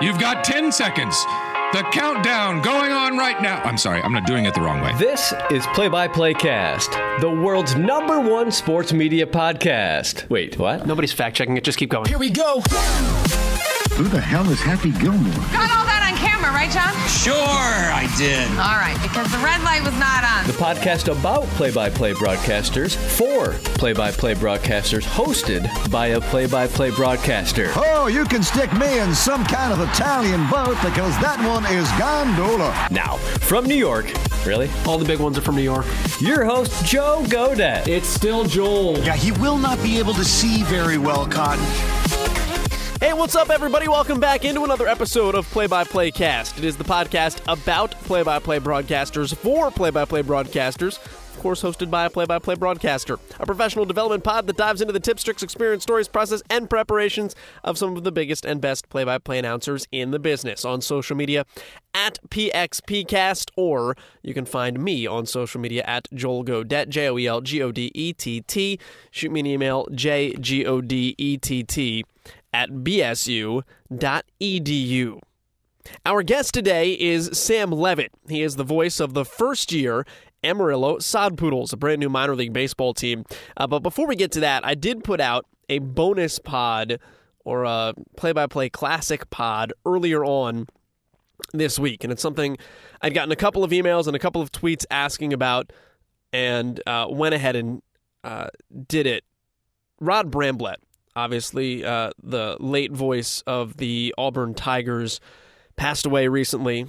You've got 10 seconds. The countdown going on right now. I'm sorry, I'm not doing it the wrong way. This is Play by Play Cast, the world's number one sports media podcast. Wait, what? Nobody's fact checking it. Just keep going. Here we go. Who the hell is Happy Gilmore? Got all that on camera, right, John? Sure, I did. All right, because the red light was not on. The podcast about play by play broadcasters for play by play broadcasters, hosted by a play by play broadcaster. Oh, you can stick me in some kind of Italian boat because that one is gondola. Now, from New York, really? All the big ones are from New York. Your host, Joe Godett. It's still Joel. Yeah, he will not be able to see very well, Cotton. Hey, what's up, everybody? Welcome back into another episode of Play by Play Cast. It is the podcast about play by play broadcasters for play by play broadcasters. Of course, hosted by a play by play broadcaster. A professional development pod that dives into the tips, tricks, experience, stories, process, and preparations of some of the biggest and best play by play announcers in the business. On social media at PXPcast, or you can find me on social media at Joel Godett, J O E L G O D E T T. Shoot me an email, J G O D E T T at bsu.edu. Our guest today is Sam Levitt. He is the voice of the first year Amarillo Sod Poodles, a brand new minor league baseball team. Uh, but before we get to that, I did put out a bonus pod or a play by play classic pod earlier on this week. And it's something I'd gotten a couple of emails and a couple of tweets asking about and uh, went ahead and uh, did it. Rod Bramblett obviously uh, the late voice of the Auburn Tigers, passed away recently,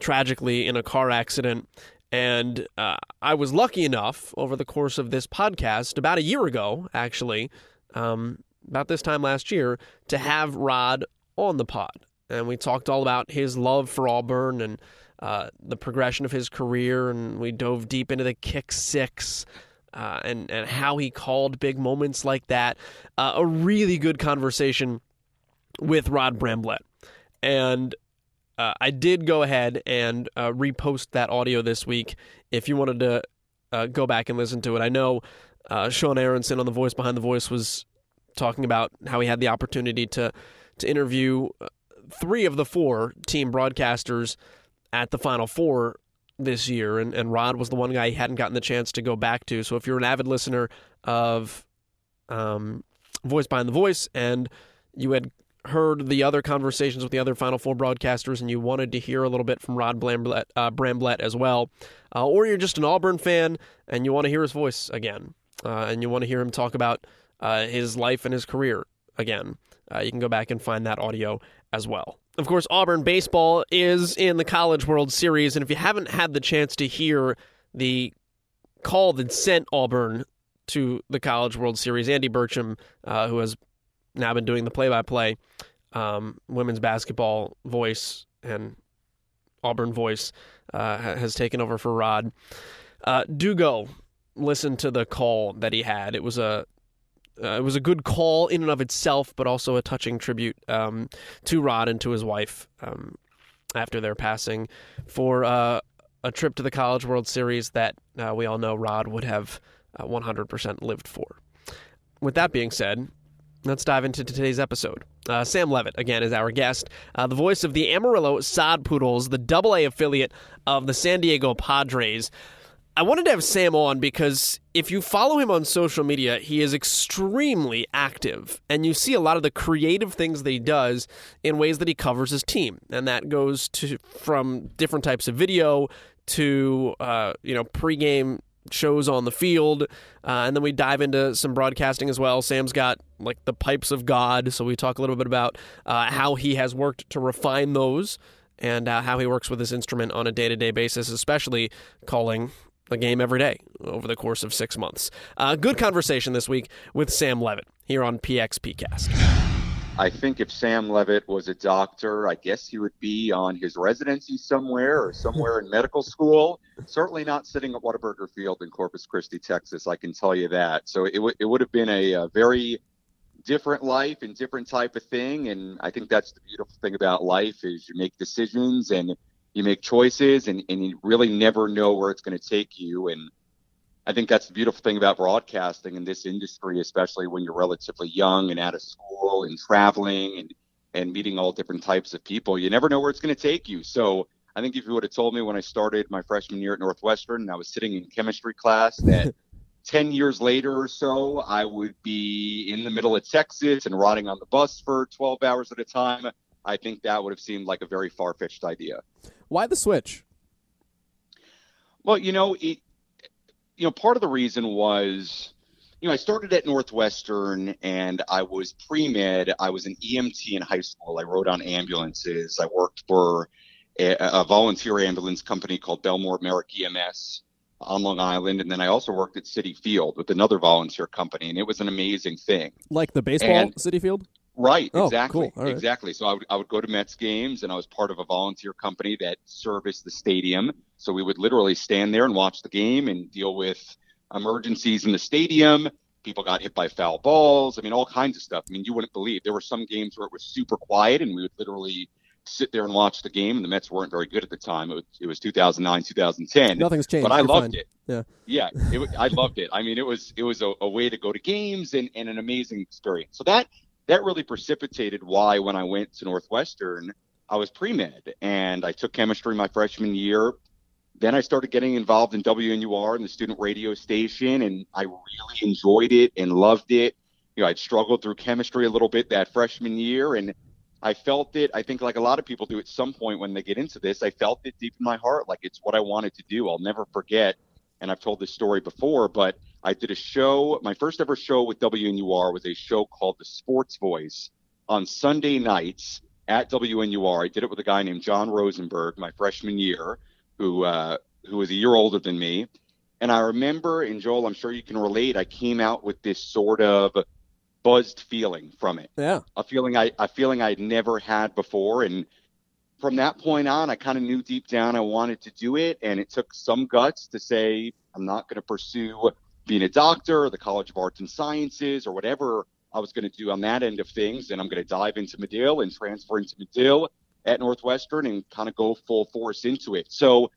tragically, in a car accident. And uh, I was lucky enough over the course of this podcast, about a year ago, actually, um, about this time last year, to have Rod on the pod. And we talked all about his love for Auburn and uh, the progression of his career, and we dove deep into the kick six uh, and and how he called big moments like that. Uh, a really good conversation with Rod Bramblett, and uh, I did go ahead and uh, repost that audio this week. If you wanted to uh, go back and listen to it, I know uh, Sean Aronson on the Voice Behind the Voice was talking about how he had the opportunity to to interview three of the four team broadcasters at the Final Four this year, and, and Rod was the one guy he hadn't gotten the chance to go back to. So if you're an avid listener of um, Voice Behind the Voice and you had heard the other conversations with the other Final Four broadcasters and you wanted to hear a little bit from Rod Bramblett, uh, Bramblett as well, uh, or you're just an Auburn fan and you want to hear his voice again, uh, and you want to hear him talk about uh, his life and his career again, uh, you can go back and find that audio as well. Of course, Auburn baseball is in the College World Series, and if you haven't had the chance to hear the call that sent Auburn to the College World Series, Andy Burcham, uh, who has now been doing the play-by-play um, women's basketball voice and Auburn voice, uh, has taken over for Rod. Uh, do go listen to the call that he had. It was a uh, it was a good call in and of itself, but also a touching tribute um, to Rod and to his wife um, after their passing for uh, a trip to the College World Series that uh, we all know Rod would have 100% uh, lived for. With that being said, let's dive into today's episode. Uh, Sam Levitt, again, is our guest, uh, the voice of the Amarillo Sod Poodles, the Double A affiliate of the San Diego Padres. I wanted to have Sam on because if you follow him on social media, he is extremely active, and you see a lot of the creative things that he does in ways that he covers his team, and that goes to from different types of video to uh, you know pregame shows on the field, uh, and then we dive into some broadcasting as well. Sam's got like the pipes of God, so we talk a little bit about uh, how he has worked to refine those and uh, how he works with his instrument on a day to day basis, especially calling a game every day over the course of six months. Uh, good conversation this week with Sam Levitt here on PXPcast. I think if Sam Levitt was a doctor, I guess he would be on his residency somewhere or somewhere in medical school. Certainly not sitting at Whataburger Field in Corpus Christi, Texas. I can tell you that. So it, w- it would have been a, a very different life and different type of thing. And I think that's the beautiful thing about life is you make decisions and you make choices and, and you really never know where it's going to take you. And I think that's the beautiful thing about broadcasting in this industry, especially when you're relatively young and out of school and traveling and and meeting all different types of people. You never know where it's going to take you. So I think if you would have told me when I started my freshman year at Northwestern and I was sitting in chemistry class that 10 years later or so, I would be in the middle of Texas and riding on the bus for 12 hours at a time, I think that would have seemed like a very far fetched idea. Why the switch? Well, you know, it, you know, part of the reason was, you know, I started at Northwestern and I was pre med. I was an EMT in high school. I rode on ambulances. I worked for a, a volunteer ambulance company called Bellmore Merrick EMS on Long Island, and then I also worked at Citi Field with another volunteer company, and it was an amazing thing. Like the baseball And- Citi Field? Right, Oh, exactly, cool. Right. exactly. So I would I would go to Mets games, and I was part of a volunteer company that serviced the stadium. So we would literally stand there and watch the game and deal with emergencies in the stadium. People got hit by foul balls. I mean, all kinds of stuff. I mean, you wouldn't believe there were some games where it was super quiet, and we would literally sit there and watch the game. And the Mets weren't very good at the time. It was, it was 2009, 2010. Nothing's changed. But I You're loved fine. it. Yeah. Yeah, it, I loved it. I mean, it was it was a, a way to go to games and, and an amazing experience. So that that really precipitated why when I went to Northwestern, I was pre med and I took chemistry my freshman year. Then I started getting involved in WNUR and the student radio station, and I really enjoyed it and loved it. You know, I'd struggled through chemistry a little bit that freshman year, and I felt it. I think, like a lot of people do at some point when they get into this, I felt it deep in my heart, like it's what I wanted to do. I'll never forget. And I've told this story before, but I did a show. My first ever show with WNUR was a show called The Sports Voice on Sunday nights at WNUR. I did it with a guy named John Rosenberg my freshman year, who uh, who was a year older than me. And I remember, and Joel, I'm sure you can relate. I came out with this sort of buzzed feeling from it Yeah. a feeling I a feeling I'd never had before, and from that point on, I kind of knew deep down I wanted to do it, and it took some guts to say I'm not going to pursue being a doctor, or the College of Arts and Sciences, or whatever I was going to do on that end of things, and I'm going to dive into Medill and transfer into Medill at Northwestern and kind of go full force into it. So,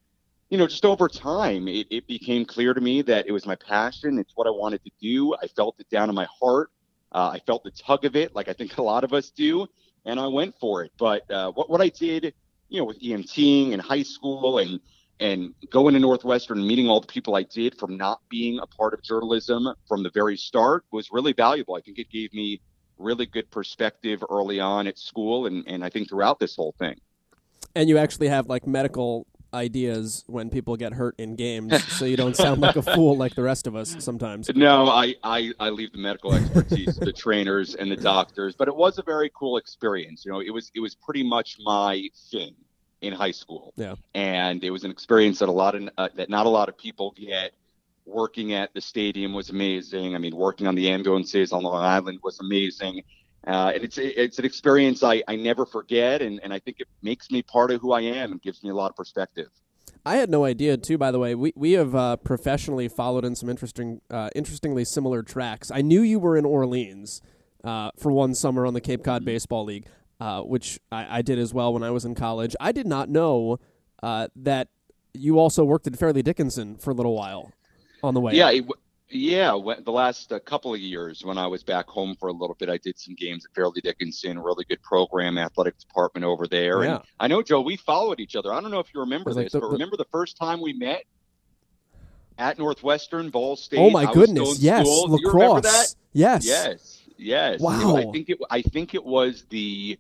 you know, just over time, it, it became clear to me that it was my passion. It's what I wanted to do. I felt it down in my heart. Uh, I felt the tug of it, like I think a lot of us do, and I went for it. But uh, what what I did, you know, with EMTing in high school and and going to Northwestern and meeting all the people I did from not being a part of journalism from the very start was really valuable. I think it gave me really good perspective early on at school and, and I think throughout this whole thing. And you actually have like medical ideas when people get hurt in games, so you don't sound like a fool like the rest of us sometimes. No, I, I, I leave the medical expertise to the trainers and the doctors, but it was a very cool experience. You know, it was it was pretty much my thing in high school. Yeah. And it was an experience that a lot of uh, that not a lot of people get. Working at the stadium was amazing. I mean, working on the ambulances on Long Island was amazing. Uh, and it's it's an experience I, I never forget, and, and I think it makes me part of who I am and gives me a lot of perspective. I had no idea too. By the way, we we have uh, professionally followed in some interesting, uh, interestingly similar tracks. I knew you were in Orleans uh, for one summer on the Cape Cod Baseball League, uh, which I, I did as well when I was in college. I did not know uh, that you also worked at Fairleigh Dickinson for a little while on the way. Yeah, it, yeah. The last uh, couple of years, when I was back home for a little bit, I did some games at Fairleigh Dickinson. Really good program, athletic department over there. Yeah. And I know, Joe, we followed each other. I don't know if you remember like this, the- but remember the first time we met at Northwestern Ball State. Oh my goodness! Yes, school. Do you remember that? lacrosse. Yes. Yes, yes. Wow. I think it. I think it was the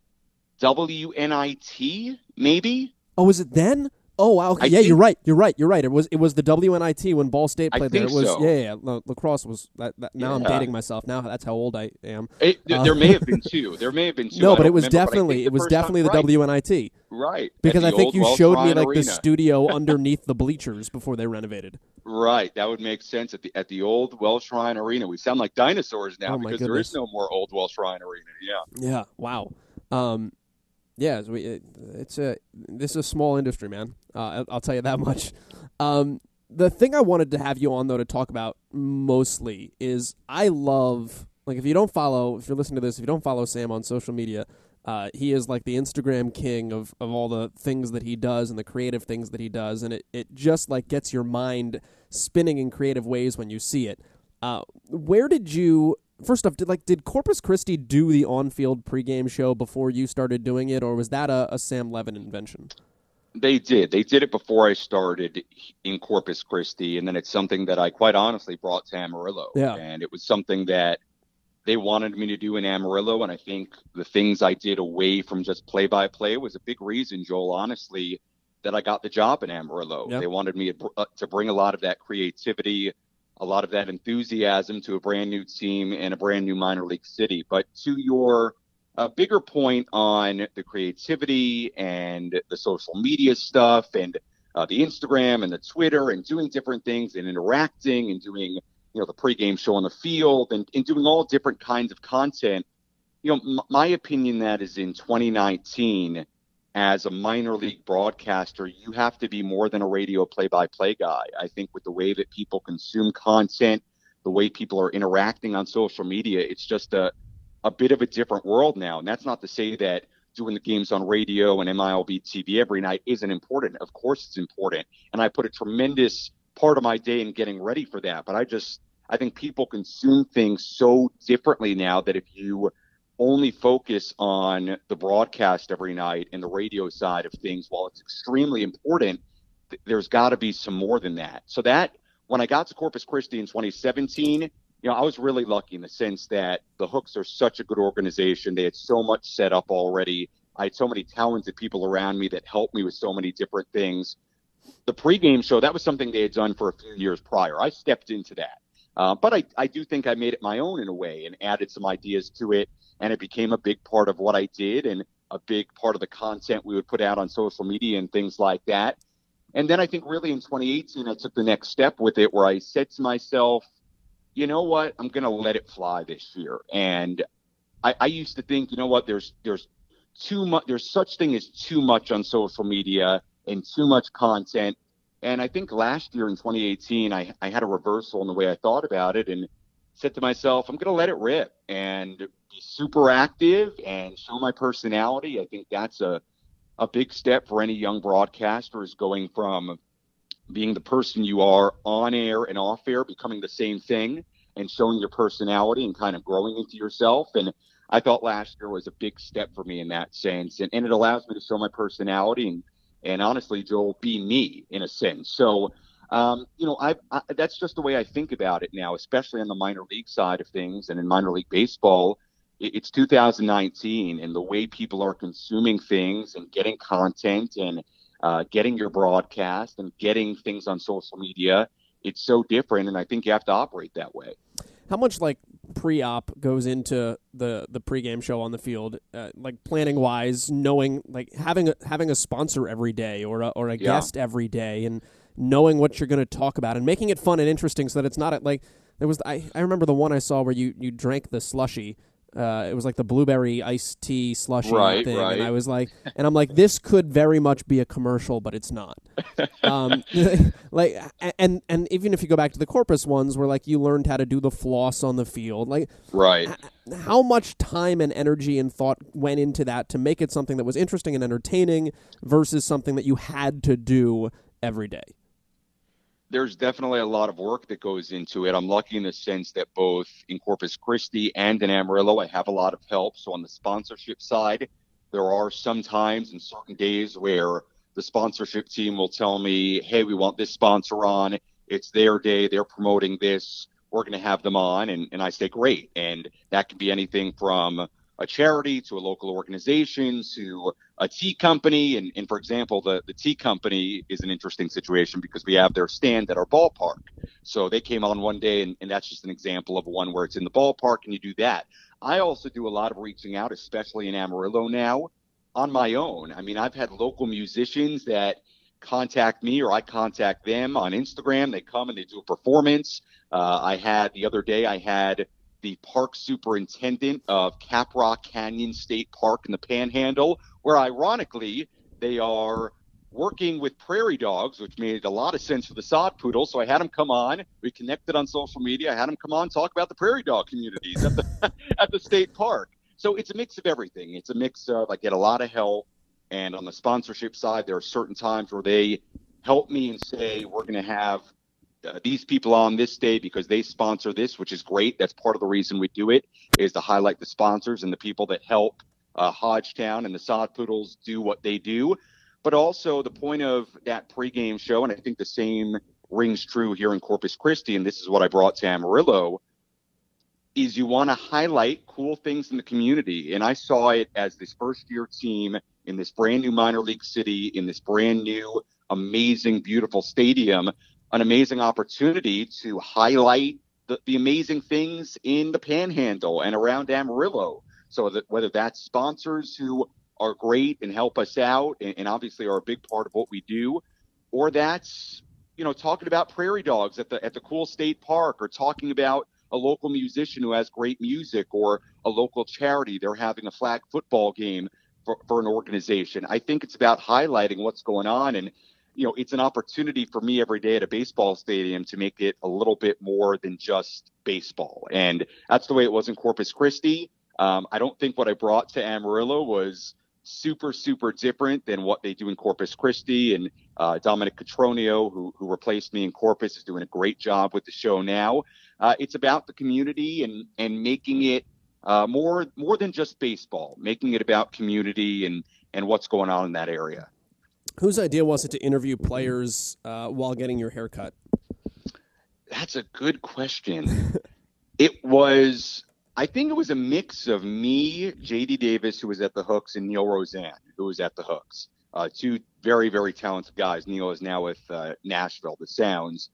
WNIT, maybe. Oh, was it then? Oh wow! Okay. I yeah, think- you're right. You're right. You're right. It was it was the WNIT when Ball State played there. It was so. yeah, yeah. yeah. La- lacrosse was that, that, now I'm dating myself. Now that's how old I am. It, th- Uh, there may have been two. There may have been two. no, but it was remember, definitely it was first time- definitely the right, WNIT Right. Because I think you showed me like the studio underneath the bleachers before they renovated. Right, that would make sense at the at the old Welsh Ryan Arena. We sound like dinosaurs now Oh, because there is no more old Welsh Ryan Arena. Yeah, Yeah. Wow. Um, yeah. It's, we, it, it's a this is a small industry, man. Uh, I'll, tell you that much. Um, the thing I wanted to have you on though to talk about mostly is I love like if you don't follow if you're listening to this if you don't follow Sam on social media. Uh, he is like the Instagram king of, of all the things that he does and the creative things that he does, and it, it just like gets your mind spinning in creative ways when you see it. Uh, where did you first off, did like did Corpus Christi do the on-field pregame show before you started doing it, or was that a, a Sam Levitt invention? They did. They did it before I started in Corpus Christi, and then it's something that I quite honestly brought to Amarillo. Yeah. And it was something that they wanted me to do in Amarillo, and I think the things I did away from just play-by-play was a big reason, Joel. Honestly, that I got the job in Amarillo. Yeah. They wanted me to, uh, to bring a lot of that creativity, a lot of that enthusiasm to a brand new team and a brand new minor league city. But to your uh, bigger point on the creativity and the social media stuff and uh, the Instagram and the Twitter and doing different things and interacting and doing, you know, the pregame show on the field and, and doing all different kinds of content. You know, m- my opinion that is in 2019, as a minor league broadcaster, you have to be more than a radio play by play guy. I think with the way that people consume content, the way people are interacting on social media, it's just a, a bit of a different world now. And that's not to say that doing the games on radio and MILB TV every night isn't important. Of course it's important. And I put a tremendous part of my day in getting ready for that. But I just, I think people consume things so differently now that if you only focus on the broadcast every night and the radio side of things, while it's extremely important, th- there's got to be some more than that. So that when I got to Corpus Christi in 2017, you know, I was really lucky in the sense that the Hooks are such a good organization. They had so much set up already. I had so many talented people around me that helped me with so many different things. The pregame show, that was something they had done for a few years prior. I stepped into that. Uh, but I, I do think I made it my own in a way and added some ideas to it. And it became a big part of what I did and a big part of the content we would put out on social media and things like that. And then I think really in 2018, I took the next step with it where I said to myself, you know what, I'm going to let it fly this year. And I, I used to think, you know what, there's, there's too much, there's such thing as too much on social media and too much content. And I think last year in 2018, I, I had a reversal in the way I thought about it and said to myself, I'm going to let it rip and be super active and show my personality. I think that's a, a big step for any young broadcaster is going from being the person you are on air and off air, becoming the same thing and showing your personality and kind of growing into yourself. And I thought last year was a big step for me in that sense. And, and it allows me to show my personality and, and honestly, Joel, be me in a sense. So, um, you know, I've, I, that's just the way I think about it now, especially on the minor league side of things and in minor league baseball. It, it's 2019, and the way people are consuming things and getting content and uh, getting your broadcast and getting things on social media, it's so different. And I think you have to operate that way. How much like pre-op goes into the the pregame show on the field, uh, like planning wise, knowing like having a, having a sponsor every day or a, or a Yeah. guest every day, and knowing what you're going to talk about and making it fun and interesting, so that it's not like there was. I, I remember the one I saw where you you drank the slushy. Uh, it was like the blueberry iced tea slushy Right, thing, right. and I was like, and I'm like, this could very much be a commercial, but it's not. um, like, and and even if you go back to the Corpus ones, where like you learned how to do the floss on the field, like Right. how much time and energy and thought went into that to make it something that was interesting and entertaining versus something that you had to do every day. There's definitely a lot of work that goes into it. I'm lucky in the sense that both in Corpus Christi and in Amarillo, I have a lot of help. So on the sponsorship side, there are some times and certain days where the sponsorship team will tell me, "Hey, we want this sponsor on. It's their day. They're promoting this. We're going to have them on." And and I say, "Great." And that can be anything from a charity to a local organization to a tea company. And, and for example, the, the tea company is an interesting situation because we have their stand at our ballpark. So they came on one day, and, and that's just an example of one where it's in the ballpark and you do that. I also do a lot of reaching out, especially in Amarillo now, on my own. I mean, I've had local musicians that contact me or I contact them on Instagram. They come and they do a performance. Uh, I had the other day, I had the park superintendent of Caprock Canyon State Park in the Panhandle, where ironically they are working with prairie dogs, which made a lot of sense for the sod poodle. So I had him come on. We connected on social media. I had him come on talk about the prairie dog communities at the at the state park. So it's a mix of everything. It's a mix of I get a lot of help, and on the sponsorship side, there are certain times where they help me and say we're going to have uh, these people on this day because they sponsor this, which is great. That's part of the reason we do it is to highlight the sponsors and the people that help uh, Hodgetown and the Sod Poodles do what they do. But also the point of that pregame show, and I think the same rings true here in Corpus Christi, and this is what I brought to Amarillo, is you want to highlight cool things in the community. And I saw it as this first year team in this brand new minor league city, in this brand new, amazing, beautiful stadium, an amazing opportunity to highlight the, the amazing things in the panhandle and around Amarillo. So that whether that's sponsors who are great and help us out and, and obviously are a big part of what we do, or that's you know talking about prairie dogs at the at the cool state park or talking about a local musician who has great music or a local charity they're having a flag football game for, for an organization i think it's about highlighting what's going on and you know it's an opportunity for me every day at a baseball stadium to make it a little bit more than just baseball and that's the way it was in corpus christi um, i don't think what i brought to amarillo was super, super different than what they do in Corpus Christi. And uh, Dominic Catronio, who, who replaced me in Corpus, is doing a great job with the show now. Uh, it's about the community and, and making it uh, more more than just baseball, making it about community and, and what's going on in that area. Whose idea was it to interview players uh, while getting your haircut? That's a good question. it was I think it was a mix of me, JD Davis, who was at the Hooks, and Neil Roseanne, who was at the Hooks. Uh, two very, very talented guys. Neil is now with uh, Nashville, the Sounds.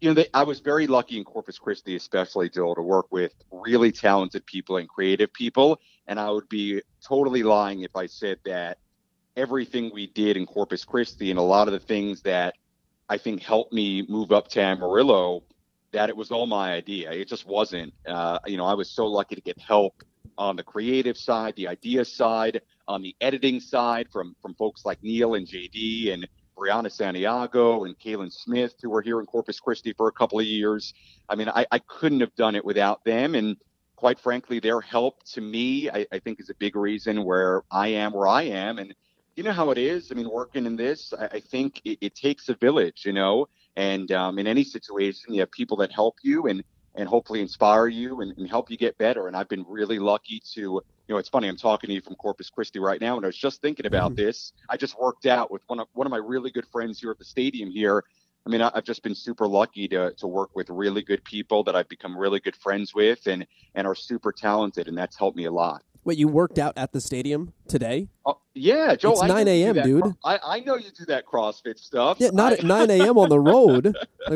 You know, they, I was very lucky in Corpus Christi, especially, Joel, to work with really talented people and creative people. And I would be totally lying if I said that everything we did in Corpus Christi and a lot of the things that I think helped me move up to Amarillo that it was all my idea. It just wasn't. Uh, you know, I was so lucky to get help on the creative side, the idea side, on the editing side from from folks like Neil and JD and Brianna Santiago and Kaylin Smith, who were here in Corpus Christi for a couple of years. I mean, I, I couldn't have done it without them. And quite frankly, their help to me, I, I think, is a big reason where I am where I am. And you know how it is. I mean, working in this, I, I think it, it takes a village, you know. And um, in any situation, you have people that help you and and hopefully inspire you and, and, help you get better. And I've been really lucky to, you know, it's funny. I'm talking to you from Corpus Christi right now, and I was just thinking about mm-hmm. this. I just worked out with one of one of my really good friends here at the stadium here. I mean, I've just been super lucky to to work with really good people that I've become really good friends with, and and are super talented, and that's helped me a lot. Wait, you worked out at the stadium today? Oh, yeah, Joe. It's 9 a.m., dude. I, I know you do that CrossFit stuff. Yeah, not I, at 9 a.m. on the road.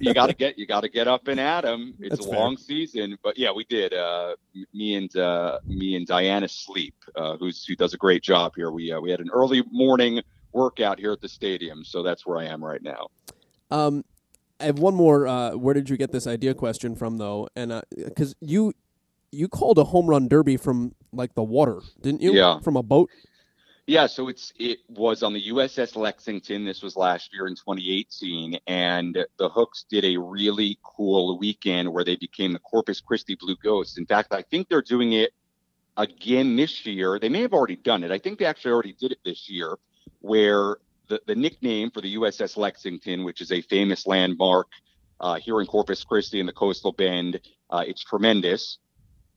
you got to get you got to get up and at them. It's That's a long season, but yeah, we did. Uh, me and uh, me and Diana Sleep, uh, who's who does a great job here. We uh, we had an early morning workout here at the stadium, so that's where I am right now. Um, I have one more. Uh, where did you get this idea question from, though? And because uh, you you called a home run derby from like the water, didn't you? Yeah. From a boat. Yeah, so it's it was on the USS Lexington. This was last year in 2018, and the Hooks did a really cool weekend where they became the Corpus Christi Blue Ghosts. In fact, I think they're doing it again this year. They may have already done it. I think they actually already did it this year, where the, the nickname for the USS Lexington, which is a famous landmark uh, here in Corpus Christi in the coastal bend, uh, it's tremendous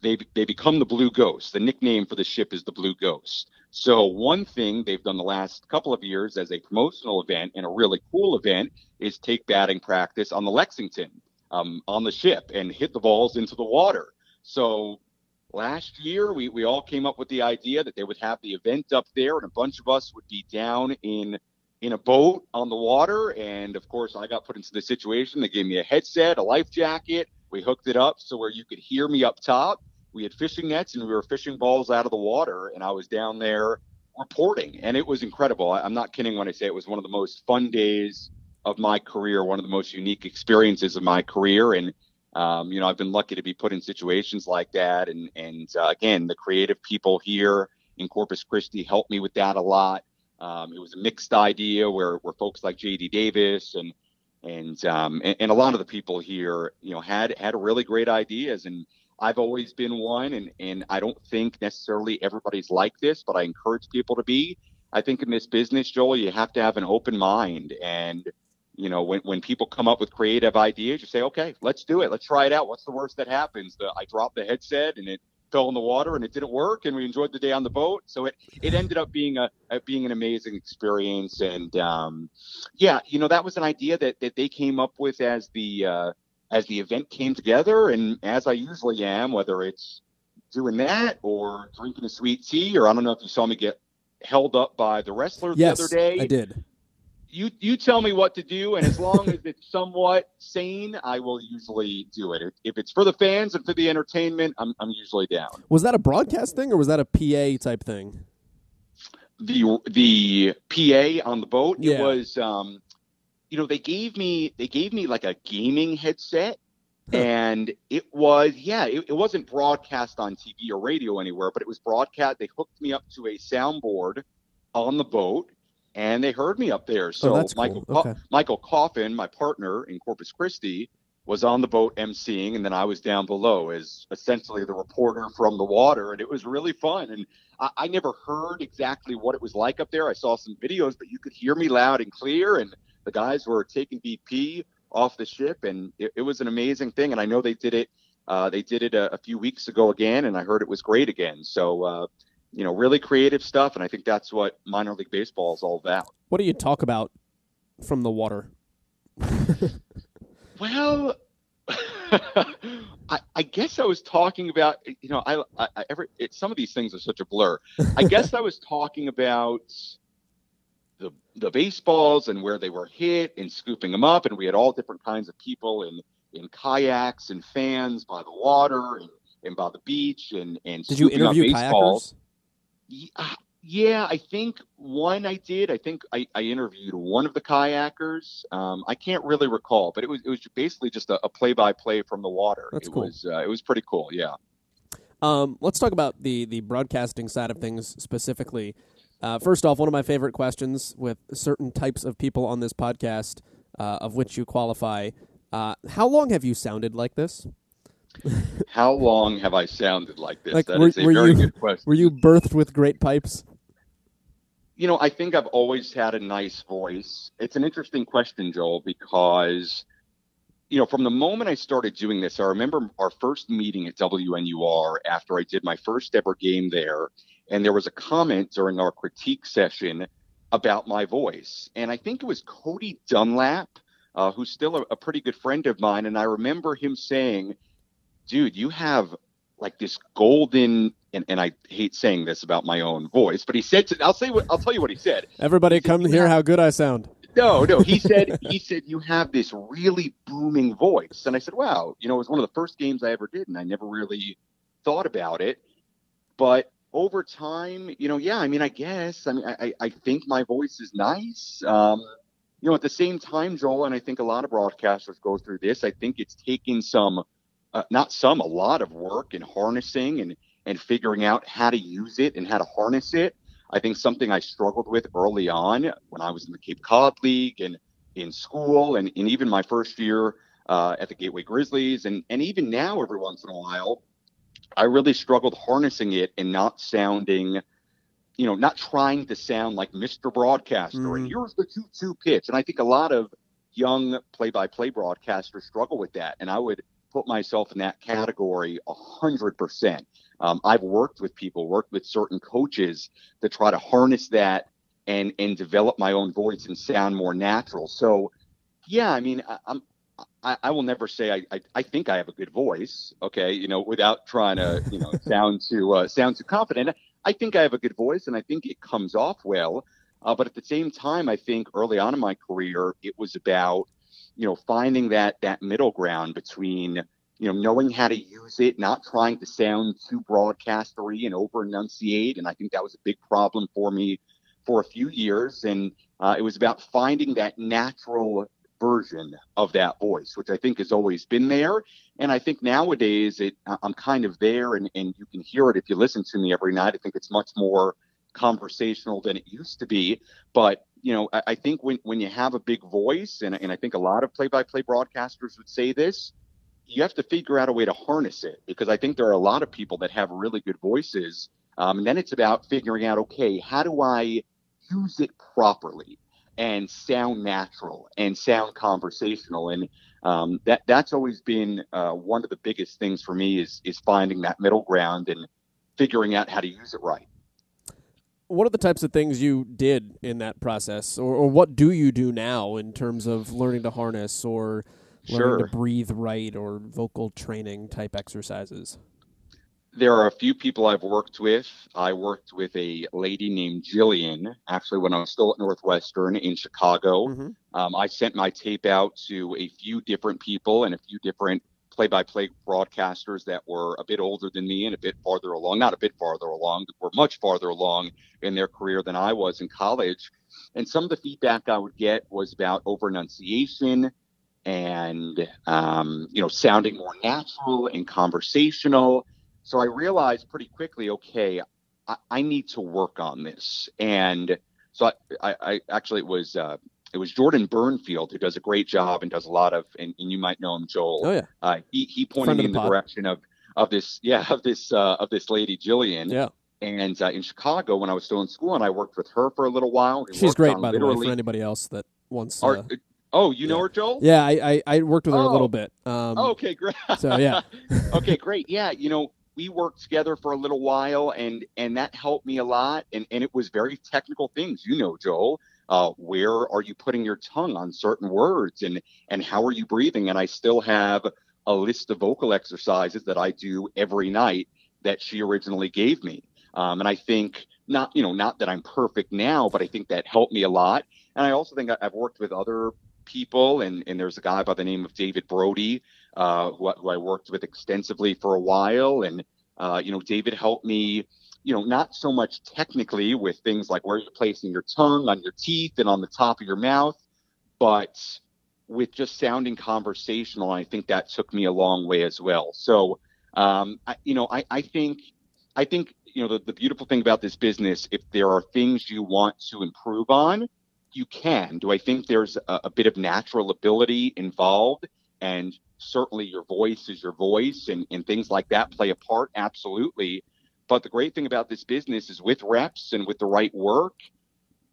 they they become the Blue Ghost. The nickname for the ship is the Blue Ghost. So one thing they've done the last couple of years as a promotional event and a really cool event is take batting practice on the Lexington um, on the ship and hit the balls into the water. So last year we, we all came up with the idea that they would have the event up there and a bunch of us would be down in in a boat on the water and of course I got put into the situation they gave me a headset a life jacket we hooked it up so where you could hear me up top we had fishing nets and we were fishing balls out of the water and I was down there reporting and it was incredible. I, am not kidding when I say it was one of the most fun days of my career, one of the most unique experiences of my career. And, um, you know, I've been lucky to be put in situations like that. And, and uh, again, the creative people here in Corpus Christi helped me with that a lot. Um, it was a mixed idea where, where folks like JD Davis and, and, um, and, and a lot of the people here, you know, had, had really great ideas and, I've always been one, and, and I don't think necessarily everybody's like this, but I encourage people to be. I think in this business, Joel, you have to have an open mind. And, you know, when, when people come up with creative ideas, you say, okay, let's do it. Let's try it out. What's the worst that happens? The, I dropped the headset and it fell in the water and it didn't work and we enjoyed the day on the boat. So it, it ended up being a, a being an amazing experience. And, um, yeah, you know, that was an idea that, that they came up with as the, uh, as the event came together. And as I usually am, whether it's doing that or drinking a sweet tea, or I don't know if you saw me get held up by the wrestler yes, the other day. I did. You you tell me what to do, and as long as it's somewhat sane, I will usually do it. If it's for the fans and for the entertainment, I'm I'm usually down. Was that a broadcast thing or was that a PA type thing? The the PA on the boat, Yeah. it was um, you know, they gave me they gave me like a gaming headset. And it was, yeah, it, it wasn't broadcast on TV or radio anywhere, but it was broadcast. They hooked me up to a soundboard on the boat, and they heard me up there. Oh, so Oh, that's cool. Michael Co- Okay. Michael Coffin, my partner in Corpus Christi, was on the boat emceeing, and then I was down below as essentially the reporter from the water, and it was really fun. And I, I never heard exactly what it was like up there. I saw some videos, but you could hear me loud and clear, and the guys were taking BP off the ship, and it, it was an amazing thing. And I know they did it. Uh, they did it a, a few weeks ago again, and I heard it was great again. So, uh, you know, really creative stuff, and I think that's what minor league baseball is all about. What do you talk about from the water? Well, I, I guess I was talking about you know I, I, I every it, some of these things are such a blur. I guess I was talking about the the baseballs and where they were hit and scooping them up, and we had all different kinds of people in in kayaks and fans by the water and, and by the beach and and Did you interview baseballs. kayakers? Uh, Yeah, I think one I did. I think I, I interviewed one of the kayakers. Um, I can't really recall, but it was it was basically just a, a play-by-play from the water. That's it cool. was uh, it was pretty cool. Yeah. Um, let's talk about the the broadcasting side of things specifically. Uh, first off, one of my favorite questions with certain types of people on this podcast, uh, of which you qualify. Uh, how long have you sounded like this? How long have I sounded like this? Like, That were- is a very you- good question. Were you birthed with great pipes? You know, I think I've always had a nice voice. It's an interesting question, Joel, because you know, from the moment I started doing this, I remember our first meeting at WNUR after I did my first ever game there, and there was a comment during our critique session about my voice, and I think it was Cody Dunlap, uh, who's still a, a pretty good friend of mine, and I remember him saying, "Dude, you have like this golden." And, and I hate saying this about my own voice, but he said, to, "I'll say what I'll tell you what he said." Everybody, come hear how good I sound. No, no. He said he said you have this really booming voice, and I said, "Wow, you know, it was one of the first games I ever did, and I never really thought about it." But over time, you know, yeah, I mean, I guess, I mean, I, I- think my voice is nice. Um, you know, at the same time, Joel, and I think a lot of broadcasters go through this. I think it's taken some, uh, not some, a lot of work in harnessing and and figuring out how to use it and how to harness it. I think something I struggled with early on when I was in the Cape Cod League and in school and, and even my first year uh, at the Gateway Grizzlies and, and even now every once in a while, I really struggled harnessing it and not sounding, you know, not trying to sound like Mr. Broadcaster and Mhm. here's the 2 2 pitch. And I think a lot of young play by play broadcasters struggle with that. And I would put myself in that category a hundred percent. Um, I've worked with people, worked with certain coaches to try to harness that and and develop my own voice and sound more natural. So, yeah, I mean, I, I'm I, I will never say I, I I think I have a good voice. Okay, you know, without trying to you know sound too uh, sound too confident. I think I have a good voice and I think it comes off well. Uh, but at the same time, I think early on in my career, it was about you know finding that that middle ground between you know knowing how to use it, not trying to sound too broadcastery and over enunciate. And I think that was a big problem for me for a few years. And uh, it was about finding that natural version of that voice, which I think has always been there. And I think nowadays it I'm kind of there, and and you can hear it if you listen to me every night. I think it's much more conversational than it used to be. But you know, I, I think when when you have a big voice, and and I think a lot of play-by-play broadcasters would say this, you have to figure out a way to harness it because I think there are a lot of people that have really good voices. Um, and then it's about figuring out, okay, how do I use it properly? And sound natural and sound conversational. And um, that that's always been uh, one of the biggest things for me is is finding that middle ground and figuring out how to use it right. What are the types of things you did in that process, or, or what do you do now in terms of learning to harness or learning Sure. to breathe right or vocal training type exercises? There are a few people I've worked with. I worked with a lady named Jillian, actually, when I was still at Northwestern in Chicago. Mhm. Um, I sent my tape out to a few different people and a few different play by play broadcasters that were a bit older than me and a bit farther along, not a bit farther along, were much farther along in their career than I was in college. And some of the feedback I would get was about over enunciation and, um, you know, sounding more natural and conversational. So I realized pretty quickly, okay, I, I need to work on this. And so I, I, I actually it was uh, it was Jordan Bernfield who does a great job and does a lot of, and, and you might know him, Joel. Oh yeah, Uh, he he pointed me in the the direction of of this yeah of this uh, of this lady Jillian. yeah. And uh, in Chicago when I was still in school, and I worked with her for a little while. She's great, by the way. For anybody else that wants. Are- Uh, oh, you know yeah. her, Joel? yeah, I, I I worked with her a Oh. little bit. Um, Oh, okay, great. So, yeah. okay, great. Yeah, you know, we worked together for a little while, and and that helped me a lot. And and it was very technical things, you know, Joel. Uh, where are you putting your tongue on certain words, and and how are you breathing? And I still have a list of vocal exercises that I do every night that she originally gave me. Um, and I think not, you know, not that I'm perfect now, but I think that helped me a lot. And I also think I've worked with other people, and and there's a guy by the name of David Brody uh, who, who I worked with extensively for a while. And, uh, you know, David helped me, you know, not so much technically with things like where you're placing your tongue on your teeth and on the top of your mouth, but with just sounding conversational. I think that took me a long way as well. So, um, I, you know, I, I think, I think, you know, the, the beautiful thing about this business, if there are things you want to improve on, you can. Do I think there's a, a bit of natural ability involved? And certainly your voice is your voice and, and things like that play a part. Absolutely. But the great thing about this business is with reps and with the right work,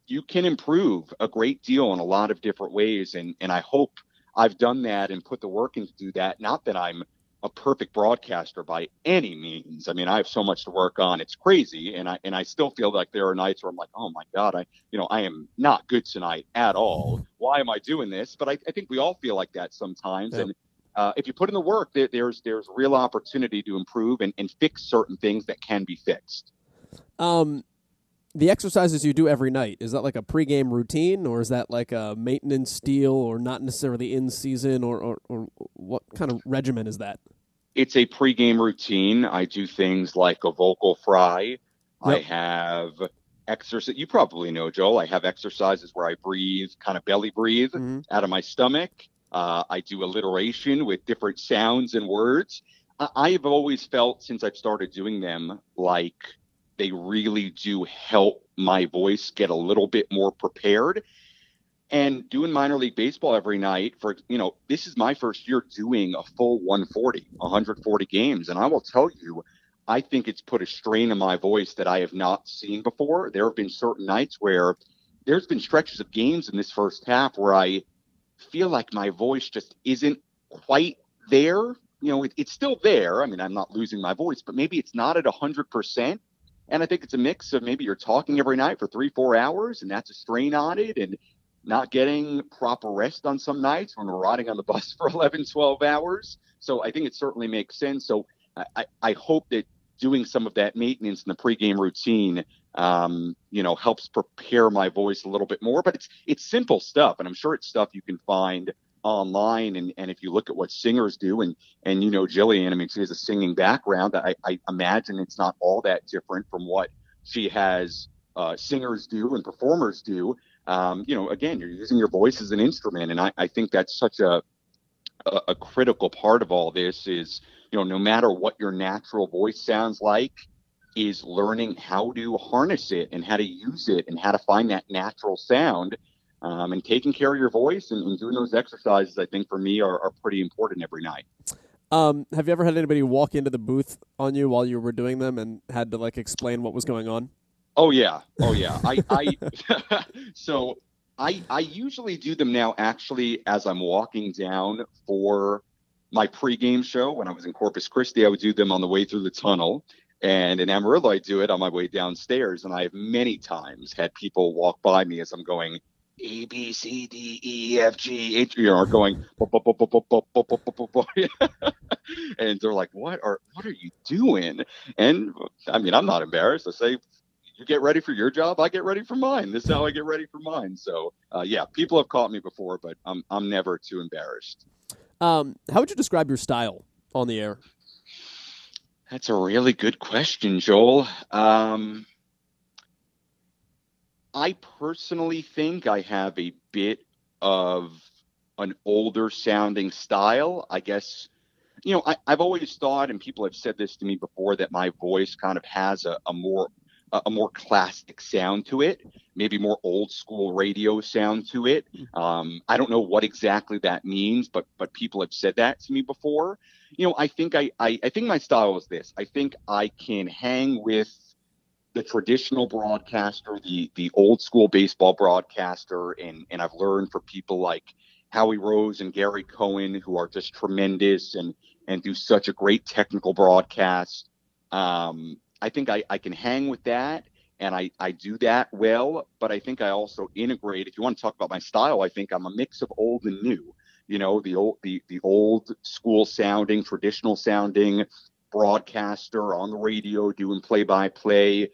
you can improve a great deal in a lot of different ways. And, and I hope I've done that and put the work in to do that. Not that I'm a perfect broadcaster by any means. I mean, I have so much to work on. It's crazy. And I, and I still feel like there are nights where I'm like, oh my God, I, you know, I am not good tonight at all. Why am I doing this? But I, I think we all feel like that sometimes. Yeah. And uh, if you put in the work, there, there's there's real opportunity to improve and, and fix certain things that can be fixed. Um, the exercises you do every night is that like a pregame routine, or is that like a maintenance deal, or not necessarily in season, or or, or what kind of regimen is that? It's a pregame routine. I do things like a vocal fry. I Yep. have exercise. You probably know, Joel. I have exercises where I breathe, kind of belly breathe Mhm. out of my stomach. Uh, I do alliteration with different sounds and words. I, I've always felt since I've started doing them like they really do help my voice get a little bit more prepared. And doing minor league baseball every night for, you know, this is my first year doing a full 140, 140 games. And I will tell you, I think it's put a strain on my voice that I have not seen before. There have been certain nights where there's been stretches of games in this first half where I feel like my voice just isn't quite there. You know, it, it's still there. I mean, I'm not losing my voice, but maybe it's not at 100%. And I think it's a mix of maybe you're talking every night for three, four hours, and that's a strain on it, and not getting proper rest on some nights when we're riding on the bus for 11, 12 hours. So I think it certainly makes sense. So I, I, I hope that doing some of that maintenance in the pregame routine, um, you know, helps prepare my voice a little bit more. But it's it's simple stuff, and I'm sure it's stuff you can find online. And, and if you look at what singers do, and and you know, Jillian, I mean, she has a singing background. I, I imagine it's not all that different from what she has uh, singers do and performers do. Um, you know, again, you're using your voice as an instrument, and I, I think that's such a, a a critical part of all this. Is you know, no matter what your natural voice sounds like, is learning how to harness it and how to use it and how to find that natural sound. Um, and taking care of your voice and, and doing those exercises, I think for me are, are pretty important every night. Um, have you ever had anybody walk into the booth on you while you were doing them and had to like explain what was going on? Oh yeah, oh yeah. I, I so I I usually do them now actually as I'm walking down for my pregame show. When I was in Corpus Christi, I would do them on the way through the tunnel. And in Amarillo, I do it on my way downstairs. And I have many times had people walk by me as I'm going A, B, C, D, E, F, G, H, you know, going, and they're like, what are, what are you doing? And I mean, I'm not embarrassed. I say, you get ready for your job, I get ready for mine. This is how I get ready for mine. So, uh, yeah, people have caught me before, but I'm, I'm never too embarrassed. Um, how would you describe your style on the air? That's a really good question, Joel. Um, I personally think I have a bit of an older sounding style. I guess, you know, I, have always thought, and people have said this to me before, that my voice kind of has a, a more a more classic sound to it, maybe more old school radio sound to it. Um, I don't know what exactly that means, but but people have said that to me before. You know, I think I, I, I think my style is this. I think I can hang with the traditional broadcaster, the the old school baseball broadcaster, and and I've learned from people like Howie Rose and Gary Cohen, who are just tremendous and and do such a great technical broadcast. Um, I think I, I can hang with that and I, I do that well, but I think I also integrate. If you want to talk about my style, I think I'm a mix of old and new. You know, the old the the old school sounding, traditional sounding broadcaster on the radio doing play by play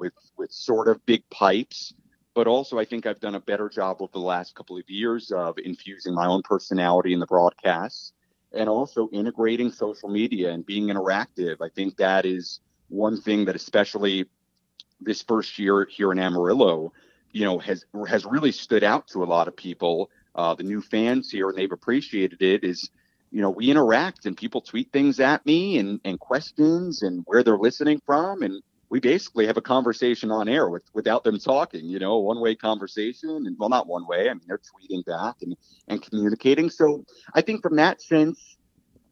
with with sort of big pipes. But also, I think I've done a better job over the last couple of years of infusing my own personality in the broadcasts and also integrating social media and being interactive. I think that is one thing that especially this first year here in Amarillo, you know, has has really stood out to a lot of people. Uh, the new fans here, and they've appreciated it. Is you know, we interact and people tweet things at me and, and questions and where they're listening from, and we basically have a conversation on air with, without them talking. You know, one way conversation, and well, not one way. I mean, they're tweeting back and and communicating. So I think from that sense,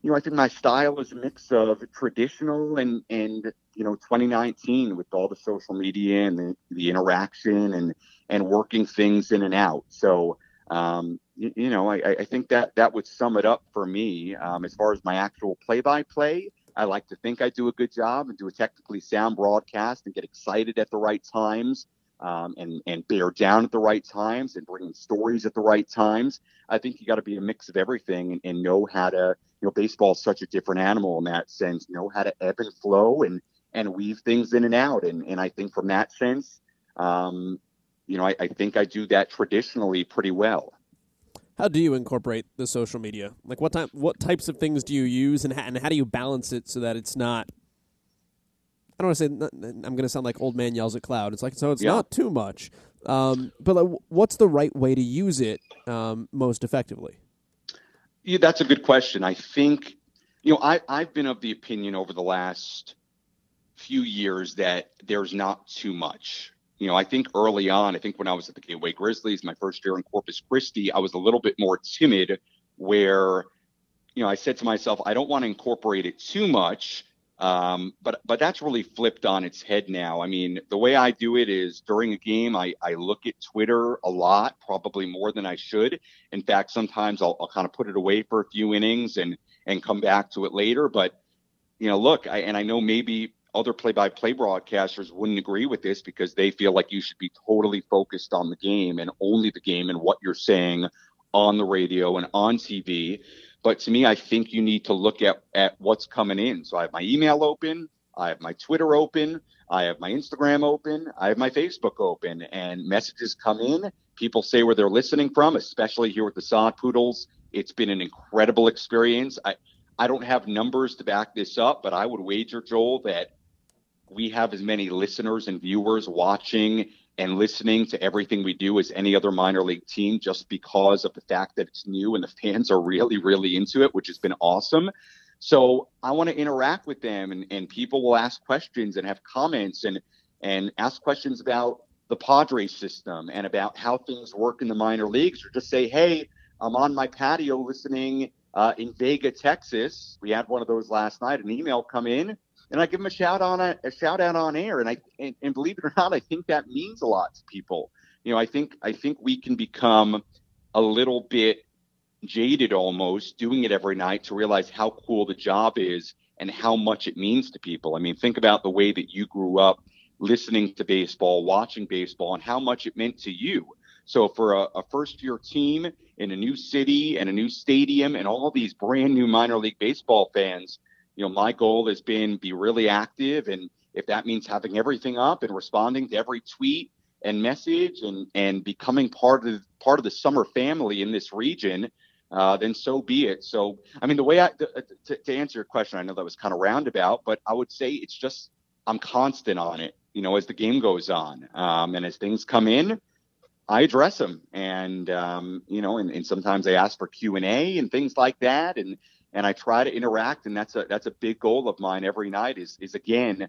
you know, I think my style is a mix of traditional and and you know 2019 with all the social media and the, the interaction and and working things in and out. So um, you, you, know, I, I think that that would sum it up for me um, as far as my actual play-by-play. I like to think I do a good job and do a technically sound broadcast and get excited at the right times um, and and bear down at the right times and bring stories at the right times. I think you got to be a mix of everything and, and know how to. You know, baseball is such a different animal in that sense. Know how to ebb and flow and and weave things in and out. And and I think from that sense, um, you know, I, I think I do that traditionally pretty well. How do you incorporate the social media? Like what time, what types of things do you use, and and how do you balance it so that it's not I don't want to say I'm going to sound like old man yells at cloud. It's like so it's yeah. not too much. Um, but like, what's the right way to use it um, most effectively? Yeah, that's a good question. I think you know I I've been of the opinion over the last few years that there's not too much. You know, I think early on, I think when I was at the Gateway Grizzlies, my first year in Corpus Christi, I was a little bit more timid where, you know, I said to myself, I don't want to incorporate it too much um, but but that's really flipped on its head now. I mean, the way I do it is during a game, I, I look at Twitter a lot, probably more than I should. In fact, sometimes I'll, I'll kind of put it away for a few innings and and come back to it later. But you know, look, I, and I know maybe other play-by-play broadcasters wouldn't agree with this because they feel like you should be totally focused on the game and only the game and what you're saying on the radio and on TV. But to me, I think you need to look at, at what's coming in. So I have my email open, I have my Twitter open, I have my Instagram open, I have my Facebook open, and messages come in. People say where they're listening from, especially here with the Sod Poodles. It's been an incredible experience. I, I don't have numbers to back this up, but I would wager, Joel, that we have as many listeners and viewers watching and listening to everything we do as any other minor league team just because of the fact that it's new and the fans are really, really into it, which has been awesome. So I want to interact with them and, and people will ask questions and have comments and and ask questions about the Padres system and about how things work in the minor leagues or just say, hey, I'm on my patio listening uh, in Vega, Texas. We had one of those last night. An email come in and I give them a shout on a, a shout out on air. And I and, and, believe it or not, I think that means a lot to people. you know, I think I think we can become a little bit jaded almost doing it every night to realize how cool the job is and how much it means to people. I mean, think about the way that you grew up listening to baseball, watching baseball, and how much it meant to you. So for a, a first year team in a new city and a new stadium and all these brand new minor league baseball fans, you know, my goal has been be really active and if that means having everything up and responding to every tweet and message and and becoming part of part of the summer family in this region, uh, then so be it. So, I mean, the way I to, to answer your question, I know that was kind of roundabout, but I would say it's just I'm constant on it. You know, as the game goes on, um, and as things come in, I address them, and um, you know, and, and sometimes I ask for Q and A and things like that, and and I try to interact, and that's a that's a big goal of mine every night. Is is again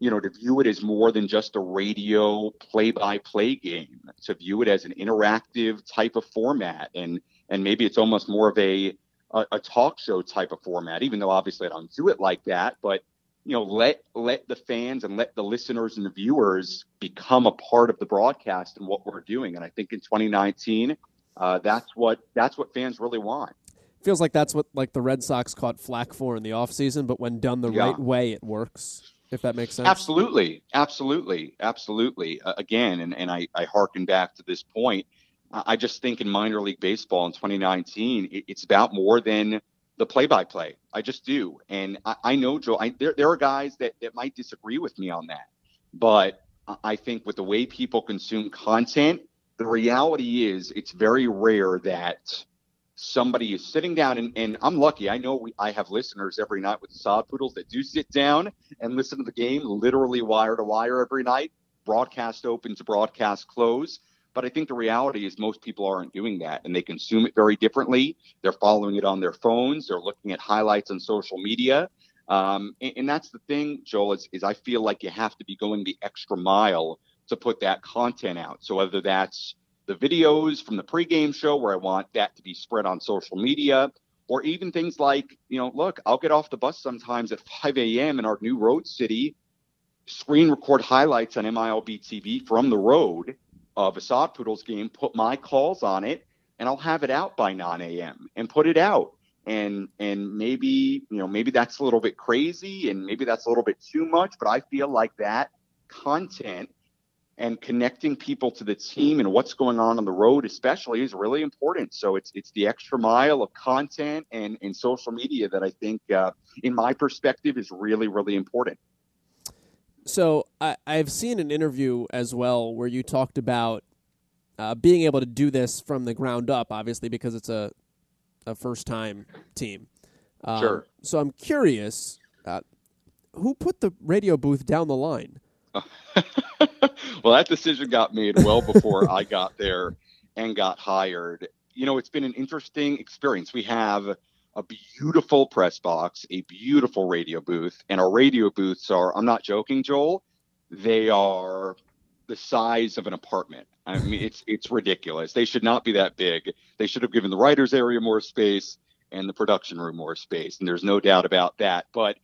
you know, to view it as more than just a radio play-by-play game, to view it as an interactive type of format, and and maybe it's almost more of a, a a, talk show type of format, even though obviously I don't do it like that. But you know, let let the fans and let the listeners and the viewers become a part of the broadcast and what we're doing. And I think in 2019, uh, that's what that's what fans really want. Feels like that's what like the Red Sox caught flack for in the offseason, but when done the yeah. right way, it works if that makes sense. Absolutely, absolutely, absolutely. Uh, again, and, and I, I harken back to this point. I just think in minor league baseball in 2019, it, it's about more than the play-by-play. I just do, and I, I know Joe. I, there, there are guys that, that might disagree with me on that, but I think with the way people consume content, the reality is it's very rare that somebody is sitting down and, and I'm lucky. I know we, I have listeners every night with sod poodles that do sit down and listen to the game literally wire to wire every night, broadcast open to broadcast close. But I think the reality is most people aren't doing that and they consume it very differently. They're following it on their phones. They're looking at highlights on social media. Um, and, and, that's the thing, Joel, is, is I feel like you have to be going the extra mile to put that content out. So whether that's the videos from the pregame show where I want that to be spread on social media, or even things like, you know, look, I'll get off the bus sometimes at 5 a.m. in our new road city, screen record highlights on MILB TV from the road of a Sod Poodles game, put my calls on it, and I'll have it out by 9 a.m. and put it out. And and maybe you know maybe that's a little bit crazy and maybe that's a little bit too much, but I feel like that content and connecting people to the team and what's going on on the road especially is really important. So it's it's the extra mile of content and, and social media that i think uh, in my perspective is really really important. So I, i've seen an interview as well where you talked about uh, being able to do this from the ground up obviously because it's a, a first time team. Um, sure so i'm curious uh, who put the radio booth down the line well, that decision got made well before I got there and got hired. You know, it's been an interesting experience. We have a beautiful press box, a beautiful radio booth, and our radio booths are, I'm not joking, Joel, they are the size of an apartment. I mean, it's it's ridiculous. They should not be that big. They should have given the writers area more space and the production room more space, and there's no doubt about that. But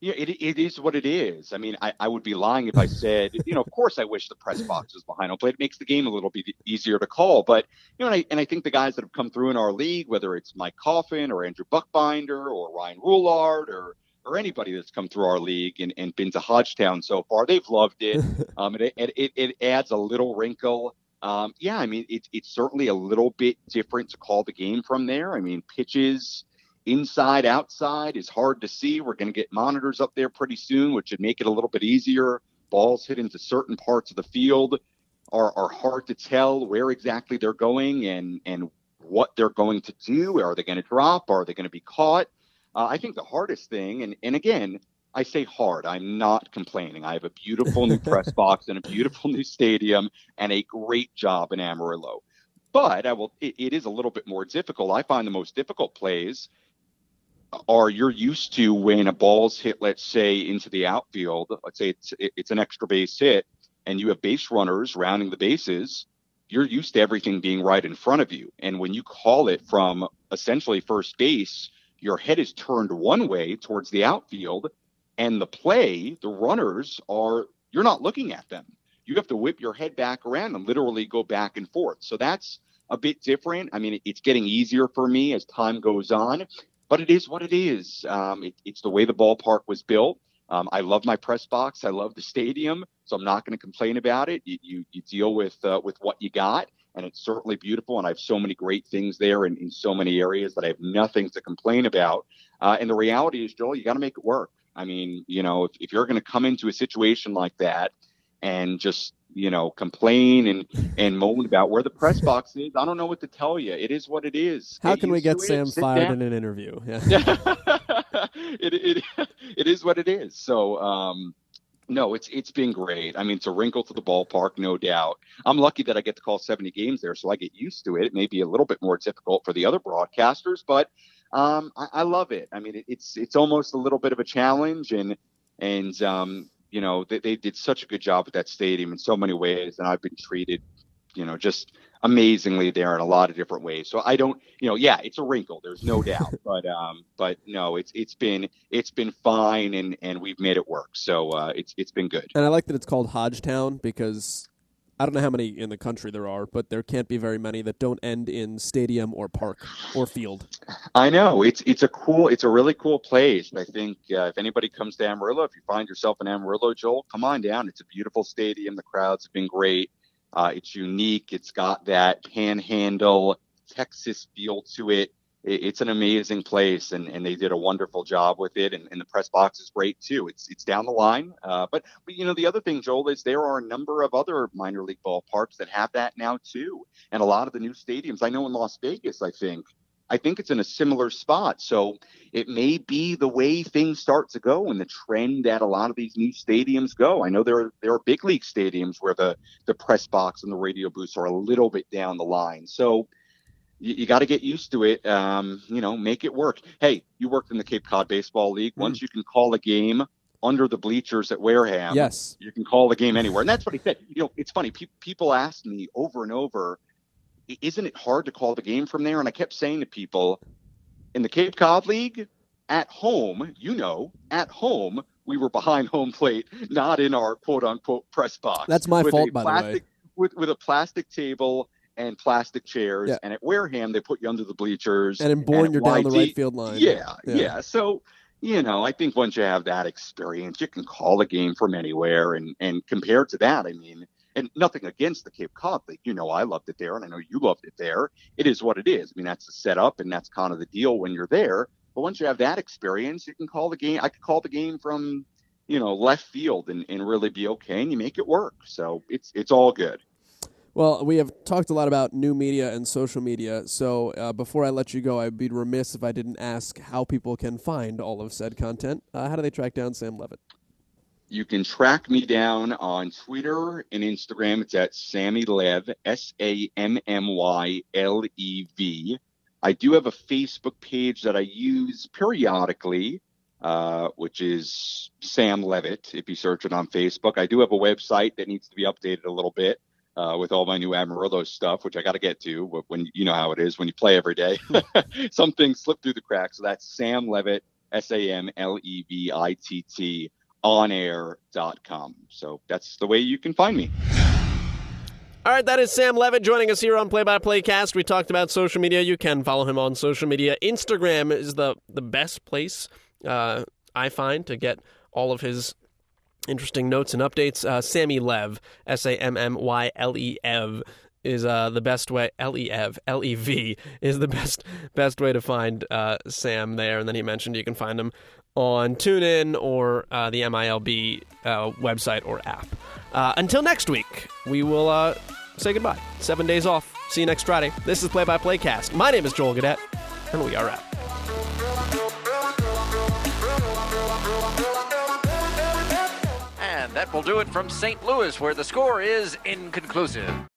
yeah, it, it is what it is. I mean, I, I would be lying if I said, you know, of course I wish the press box was behind home plate. It makes the game a little bit easier to call. But, you know, and I, and I think the guys that have come through in our league, whether it's Mike Coffin or Andrew Buckbinder or Ryan Roulard or or anybody that's come through our league and, and been to Hodgetown so far, they've loved it. Um, it, it, it adds a little wrinkle. Um, yeah, I mean, it, it's certainly a little bit different to call the game from there. I mean, pitches – inside outside is hard to see. We're going to get monitors up there pretty soon which would make it a little bit easier. Balls hit into certain parts of the field are, are hard to tell where exactly they're going and and what they're going to do. Are they going to drop? Are they going to be caught? Uh, i think the hardest thing and, and again i say hard i'm not complaining. I have a beautiful new press box and a beautiful new stadium and a great job in amarillo. But I will. It, it is a little bit more difficult. I find the most difficult plays are you're used to when a ball's hit, let's say, into the outfield, let's say it's it's an extra base hit, and you have base runners rounding the bases, you're used to everything being right in front of you. And when you call it from essentially first base, your head is turned one way towards the outfield, and the play, the runners are you're not looking at them. you have to whip your head back around and literally go back and forth. So that's a bit different. I mean, it's getting easier for me as time goes on, but it is what it is. Um, it, it's the way the ballpark was built. Um, I love my press box. I love the stadium, so I'm not going to complain about it. You, you, you deal with uh, with what you got, and it's certainly beautiful. And I have so many great things there in, in so many areas that I have nothing to complain about. Uh, and the reality is, Joel, you got to make it work. I mean, you know, if, if you're going to come into a situation like that and just you know complain and and moan about where the press box is. I don't know what to tell you. It is what it is. How can we get Sam fired down. in an interview? Yeah. it, it it is what it is. So um no it's it's been great. I mean it's a wrinkle to the ballpark no doubt. I'm lucky that i get to call 70 games there so i get used to it. It may be a little bit more difficult for the other broadcasters but um i, I love it. I mean it, it's it's almost a little bit of a challenge and and um you know they, they did such a good job with that stadium in so many ways and i've been treated you know just amazingly there in a lot of different ways. So i don't you know yeah it's a wrinkle there's no doubt but um but no it's it's been it's been fine and and we've made it work. So uh it's it's been good. And I like that it's called Hodgetown because I don't know how many in the country there are, but there can't be very many that don't end in stadium or park or field. I know it's it's a cool it's a really cool place. I think uh, if anybody comes to Amarillo, if you find yourself in Amarillo, Joel, come on down. It's a beautiful stadium. The crowds have been great. Uh, it's unique. It's got that panhandle Texas feel to it. It. It's an amazing place, and, and they did a wonderful job with it. And, and the press box is great too. It's it's down the line. Uh, but but you know the other thing, Joel, is there are a number of other minor league ballparks that have that now too, and a lot of the new stadiums. I know in Las Vegas, I think I think it's in a similar spot. So it may be the way things start to go and the trend that a lot of these new stadiums go. I know there are there are big league stadiums where the the press box and the radio booths are a little bit down the line. So you, you got to get used to it. Um, you know, make it work. Hey, you worked in the Cape Cod Baseball League. Once you can call a game under the bleachers at Wareham, Yes. you can call the game anywhere. And that's what he said. You know, it's funny. Pe- people ask me over and over, isn't it hard to call the game from there? And I kept saying to people, in the Cape Cod League, at home, you know, at home, we were behind home plate, not in our quote unquote press box. That's my fault, by the way. With, with a plastic table and plastic chairs. Yeah. And at Wareham, they put you under the bleachers. And in Bourne, you're down the right field line. Yeah, Yeah. yeah. So, you know, I think once you have that experience, you can call a game from anywhere. And and compared to that, I mean, and nothing against the Cape Cod League. You know, I loved it there, and I know you loved it there. It is what it is. I mean, that's the setup, and that's kind of the deal when you're there. But once you have that experience, you can call the game. I could call the game from, you know, left field and, and really be okay, and you make it work. So it's it's all good. Well, we have talked a lot about new media and social media. So uh, before I let you go, I'd be remiss if I didn't ask how people can find all of said content. Uh, how do they track down Sam Levitt? You can track me down on Twitter and Instagram. It's at Sammy Lev, S A M M Y L E V. I do have a Facebook page that I use periodically, uh, which is Sam Levitt. If you search it on Facebook, I do have a website that needs to be updated a little bit uh, with all my new Amarillo stuff, which I got to get to. But when you know how it is when you play every day, some things slip through the cracks. So that's Sam Levitt, S A M L E V I T T onair.com. So that's the way you can find me. All right, that is Sam Levitt joining us here on Play by Play Cast. We talked about social media. You can follow him on social media. Instagram is the the best place uh, I find to get all of his interesting notes and updates. Uh, Sammy Lev, S A M M Y L E Ev, is uh, the best way. L E Ev, L E V is the best best way to find uh, Sam there. And then he mentioned you can find him on TuneIn or uh, the MILB uh, website or app. Uh, until next week, we will uh, say goodbye. Seven days off. See you next Friday. This is Play by Playcast. My name is Joel Godett, and we are out. That will do it from St. Louis, where the score is inconclusive.